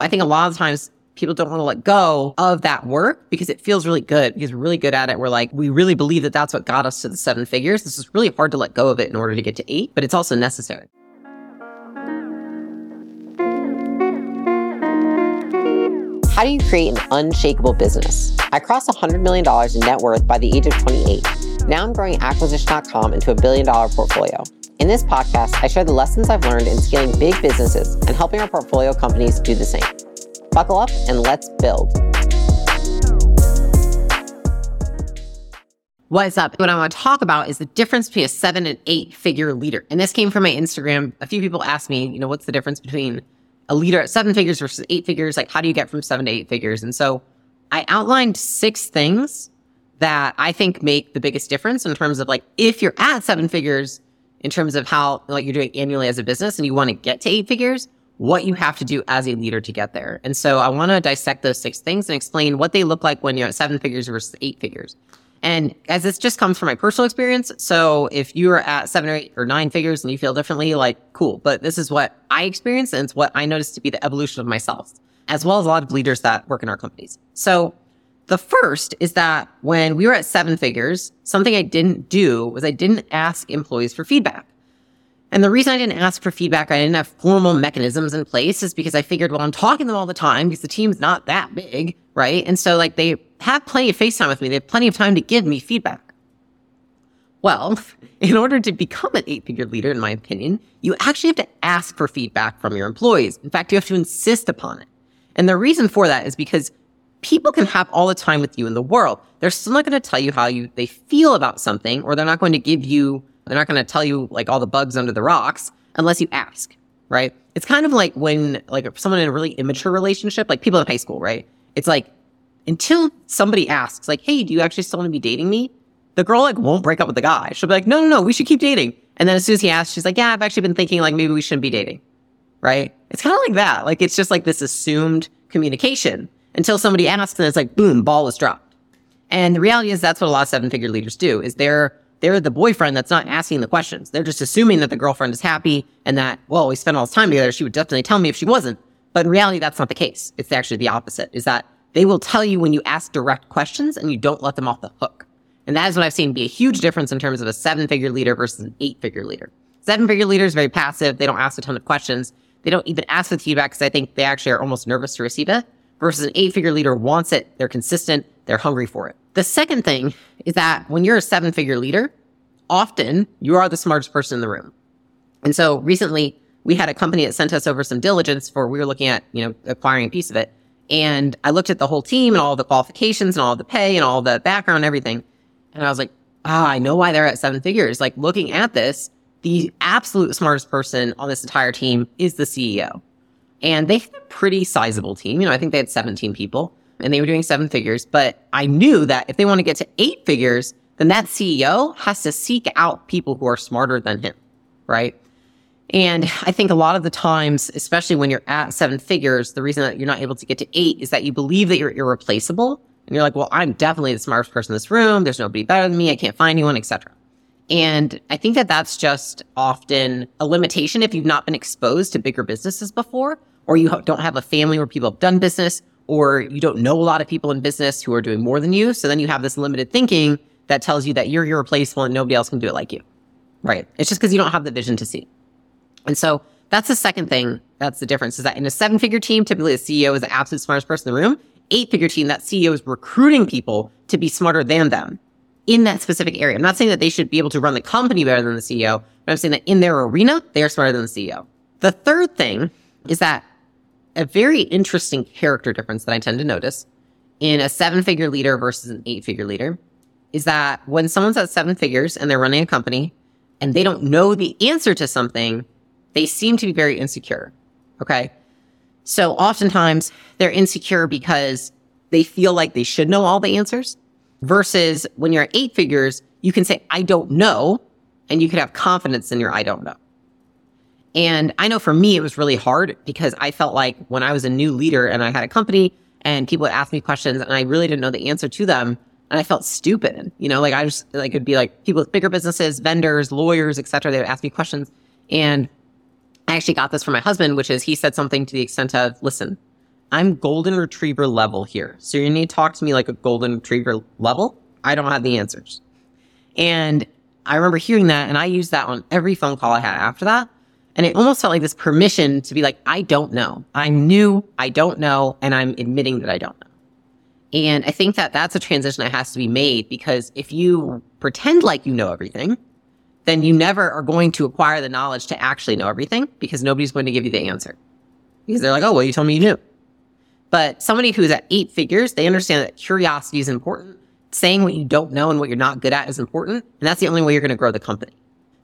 I think a lot of times people don't want to let go of that work because it feels really good because we're really good at it. We're like, we really believe that that's what got us to the seven figures. This is really hard to let go of it in order to get to eight, but it's also necessary. How do you create an unshakable business? I crossed $100 million in net worth by the age of 28. Now I'm growing acquisition.com into a billion dollar portfolio. In this podcast, I share the lessons I've learned in scaling big businesses and helping our portfolio companies do the same. Buckle up and let's build. What's up? What I want to talk about is the difference between a seven and eight figure leader. And this came from my Instagram. A few people asked me, you know, what's the difference between a leader at seven figures versus eight figures. Like, how do you get from seven to eight figures? And so I outlined six things that I think make the biggest difference in terms of like, if you're at seven figures, in terms of how like you're doing annually as a business and you want to get to eight figures, what you have to do as a leader to get there. And so I want to dissect those six things and explain what they look like when you're at seven figures versus eight figures. And as this just comes from my personal experience, so if you're at seven or eight or nine figures and you feel differently, like cool. But this is what I experienced and it's what I noticed to be the evolution of myself, as well as a lot of leaders that work in our companies. So the first is that when we were at seven figures, something I didn't do was I didn't ask employees for feedback. And the reason I didn't ask for feedback, I didn't have formal mechanisms in place is because I figured, well, I'm talking to them all the time because the team's not that big, right? And so like they have plenty of FaceTime with me. They have plenty of time to give me feedback. Well, in order to become an eight figure leader, in my opinion, you actually have to ask for feedback from your employees. In fact, you have to insist upon it. And the reason for that is because people can have all the time with you in the world. They're still not going to tell you how you, they feel about something, or they're not going to give you they're not going to tell you like all the bugs under the rocks unless you ask, right? It's kind of like when like someone in a really immature relationship, like people in high school, right? It's like until somebody asks, like, "Hey, do you actually still want to be dating me?" The girl like won't break up with the guy. She'll be like, "No, no, no, we should keep dating." And then as soon as he asks, she's like, "Yeah, I've actually been thinking like maybe we shouldn't be dating." Right? It's kind of like that. Like it's just like this assumed communication until somebody asks and it's like boom, ball is dropped. And the reality is that's what a lot of seven figure leaders do is they're they're the boyfriend that's not asking the questions. They're just assuming that the girlfriend is happy and that, well, we spend all this time together. She would definitely tell me if she wasn't. But in reality, that's not the case. It's actually the opposite is that they will tell you when you ask direct questions and you don't let them off the hook. And that is what I've seen be a huge difference in terms of a seven figure leader versus an eight figure leader. Seven figure leaders very passive. They don't ask a ton of questions. They don't even ask for feedback because I think they actually are almost nervous to receive it versus an eight figure leader wants it. They're consistent. They're hungry for it. The second thing is that when you're a seven figure leader, often you are the smartest person in the room. And so recently we had a company that sent us over some diligence for, we were looking at, you know, acquiring a piece of it. And I looked at the whole team and all the qualifications and all the pay and all the background and everything. And I was like, ah, I know why they're at seven figures. Like looking at this, the absolute smartest person on this entire team is the CEO. And they had a pretty sizable team. You know, I think they had 17 people and they were doing seven figures. But I knew that if they want to get to eight figures, then that CEO has to seek out people who are smarter than him, right? And I think a lot of the times, especially when you're at seven figures, the reason that you're not able to get to eight is that you believe that you're irreplaceable. And you're like, well, I'm definitely the smartest person in this room. There's nobody better than me. I can't find anyone, etc. And I think that that's just often a limitation if you've not been exposed to bigger businesses before, or you don't have a family where people have done business, or you don't know a lot of people in business who are doing more than you. So then you have this limited thinking that tells you that you're irreplaceable and nobody else can do it like you. Right. It's just because you don't have the vision to see. And so that's the second thing. That's the difference is that in a seven figure team, typically the CEO is the absolute smartest person in the room. Eight figure team, that CEO is recruiting people to be smarter than them in that specific area. I'm not saying that they should be able to run the company better than the CEO, but I'm saying that in their arena, they are smarter than the CEO. The third thing is that a very interesting character difference that I tend to notice in a seven figure leader versus an eight figure leader is that when someone's at seven figures and they're running a company and they don't know the answer to something, they seem to be very insecure. Okay. So oftentimes they're insecure because they feel like they should know all the answers versus when you're at eight figures, you can say, I don't know. And you could have confidence in your I don't know. And I know for me, it was really hard because I felt like when I was a new leader and I had a company and people would ask me questions and I really didn't know the answer to them, and I felt stupid. You know, like I just like it'd be like people with bigger businesses, vendors, lawyers, etc. They would ask me questions, and I actually got this from my husband, which is he said something to the extent of, "Listen, I'm golden retriever level here. So you need to talk to me like a golden retriever level. I don't have the answers. And I remember hearing that and I used that on every phone call I had after that. And it almost felt like this permission to be like, I don't know. I'm new. I don't know. And I'm admitting that I don't know. And I think that that's a transition that has to be made because if you pretend like you know everything, then you never are going to acquire the knowledge to actually know everything because nobody's going to give you the answer. Because they're like, oh, well, you told me you knew. But somebody who's at eight figures, they understand that curiosity is important. Saying what you don't know and what you're not good at is important. And that's the only way you're going to grow the company.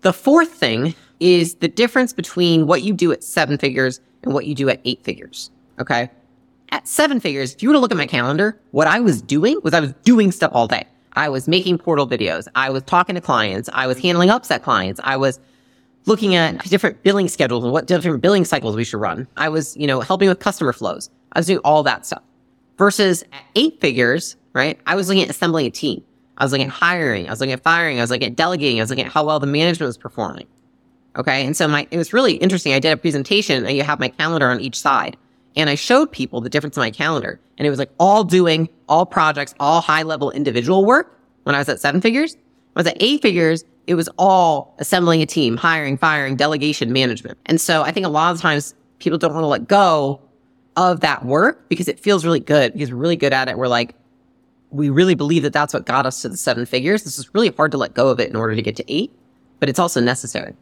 The fourth thing is the difference between what you do at seven figures and what you do at eight figures. Okay. At seven figures, if you were to look at my calendar, what I was doing was I was doing stuff all day. I was making portal videos. I was talking to clients. I was handling upset clients. I was looking at different billing schedules and what different billing cycles we should run. I was, you know, helping with customer flows. I was doing all that stuff versus eight figures, right? I was looking at assembling a team. I was looking at hiring. I was looking at firing. I was looking at delegating. I was looking at how well the management was performing. Okay. And so my, it was really interesting. I did a presentation and you have my calendar on each side and I showed people the difference in my calendar and it was like all doing all projects, all high level individual work when I was at seven figures. I was at eight figures. It was all assembling a team, hiring, firing, delegation, management. And so I think a lot of times people don't want to let go of that work because it feels really good because we're really good at it. We're like, we really believe that that's what got us to the seven figures. This is really hard to let go of it in order to get to eight, but it's also necessary.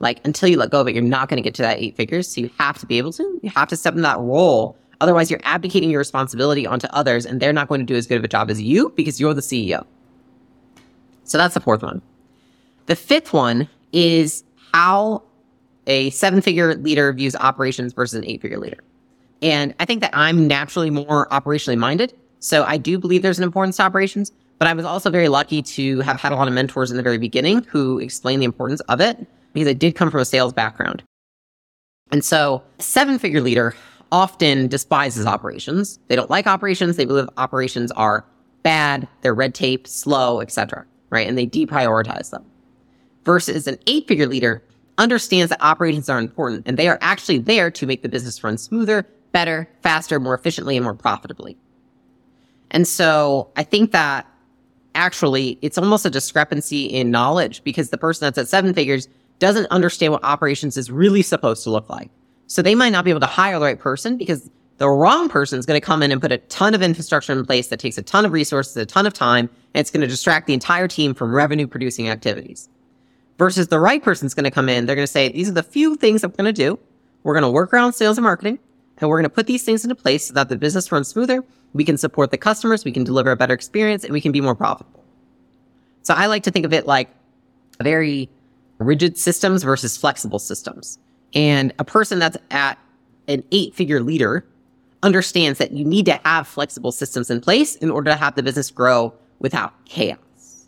Like until you let go of it, you're not going to get to that eight figures. So you have to be able to, you have to step in that role. Otherwise you're abdicating your responsibility onto others and they're not going to do as good of a job as you because you're the CEO. So that's the fourth one. The fifth one is how a seven figure leader views operations versus an eight figure leader. And I think that I'm naturally more operationally minded. So I do believe there's an importance to operations, but I was also very lucky to have had a lot of mentors in the very beginning who explained the importance of it because I did come from a sales background. And so seven figure leader often despises operations. They don't like operations. They believe operations are bad. They're red tape, slow, etc. Right. And they deprioritize them versus an eight figure leader understands that operations are important and they are actually there to make the business run smoother, better, faster, more efficiently, and more profitably. And so I think that actually it's almost a discrepancy in knowledge because the person that's at seven figures doesn't understand what operations is really supposed to look like. So they might not be able to hire the right person because the wrong person is going to come in and put a ton of infrastructure in place that takes a ton of resources, a ton of time, and it's going to distract the entire team from revenue producing activities. Versus the right person's going to come in, they're going to say, these are the few things I'm going to do. We're going to work around sales and marketing and we're going to put these things into place so that the business runs smoother. We can support the customers. We can deliver a better experience and we can be more profitable. So I like to think of it like very rigid systems versus flexible systems. And a person that's at an eight figure leader understands that you need to have flexible systems in place in order to have the business grow without chaos.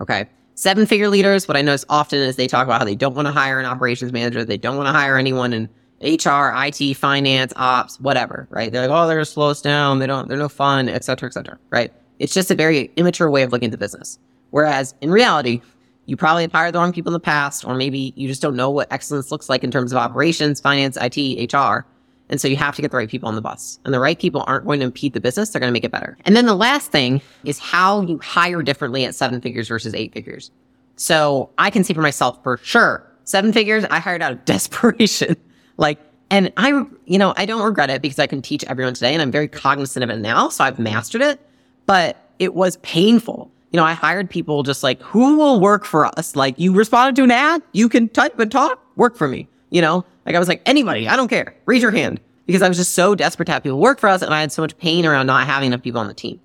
Okay. Seven figure leaders, what I notice often is they talk about how they don't want to hire an operations manager. They don't want to hire anyone in HR, IT, finance, ops, whatever, right? They're like, oh, they're to slow us down. They don't, they're no fun, et cetera, et cetera, right? It's just a very immature way of looking at the business. Whereas in reality, you probably have hired the wrong people in the past, or maybe you just don't know what excellence looks like in terms of operations, finance, IT, HR. And so you have to get the right people on the bus. And the right people aren't going to impede the business. They're going to make it better. And then the last thing is how you hire differently at seven figures versus eight figures. So I can see for myself for sure, seven figures, I hired out of desperation. like, and I, you know, I don't regret it because I can teach everyone today and I'm very cognizant of it now. So I've mastered it, but it was painful. You know, I hired people just like, who will work for us? Like, you responded to an ad, you can type and talk, work for me. You know, like I was like, anybody, I don't care. Raise your hand because I was just so desperate to have people work for us and I had so much pain around not having enough people on the team.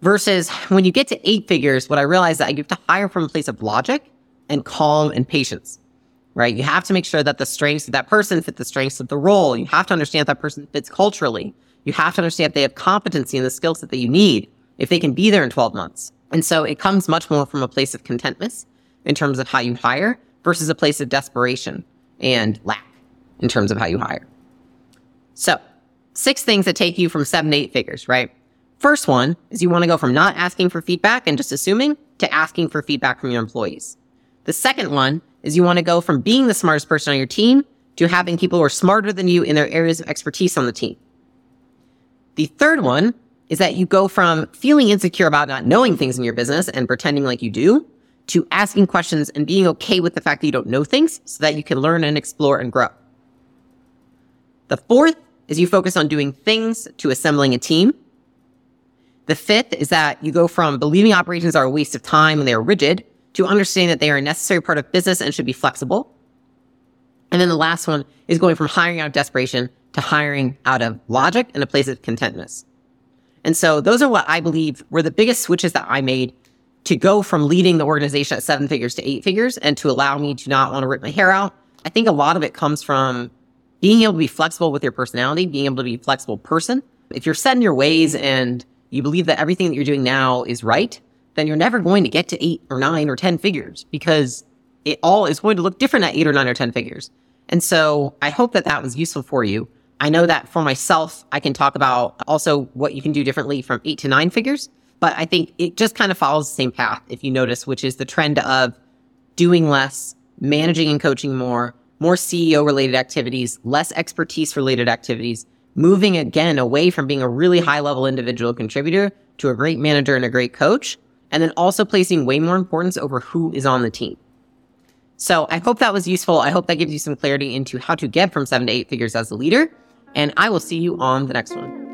Versus when you get to eight figures, what I realized that you have to hire from a place of logic and calm and patience, right? You have to make sure that the strengths of that person fit the strengths of the role. You have to understand that person fits culturally. You have to understand if they have competency and the skill set that you need, if they can be there in 12 months. And so it comes much more from a place of contentness in terms of how you hire versus a place of desperation and lack in terms of how you hire. So six things that take you from seven to eight figures, right? First one is you want to go from not asking for feedback and just assuming to asking for feedback from your employees. The second one is you want to go from being the smartest person on your team to having people who are smarter than you in their areas of expertise on the team. The third one is that you go from feeling insecure about not knowing things in your business and pretending like you do to asking questions and being okay with the fact that you don't know things so that you can learn and explore and grow. The fourth is you focus on doing things to assembling a team. The fifth is that you go from believing operations are a waste of time and they are rigid to understanding that they are a necessary part of business and should be flexible. And then the last one is going from hiring out of desperation to hiring out of logic and a place of contentness. And so those are what I believe were the biggest switches that I made to go from leading the organization at seven figures to eight figures and to allow me to not want to rip my hair out. I think a lot of it comes from being able to be flexible with your personality, being able to be a flexible person. If you're set in your ways and you believe that everything that you're doing now is right, then you're never going to get to eight or nine or 10 figures because it all is going to look different at eight or nine or 10 figures. And so I hope that that was useful for you. I know that for myself, I can talk about also what you can do differently from eight to nine figures. But I think it just kind of follows the same path, if you notice, which is the trend of doing less, managing and coaching more, more CEO related activities, less expertise related activities, moving again away from being a really high level individual contributor to a great manager and a great coach. And then also placing way more importance over who is on the team. So I hope that was useful. I hope that gives you some clarity into how to get from seven to eight figures as a leader. And I will see you on the next one.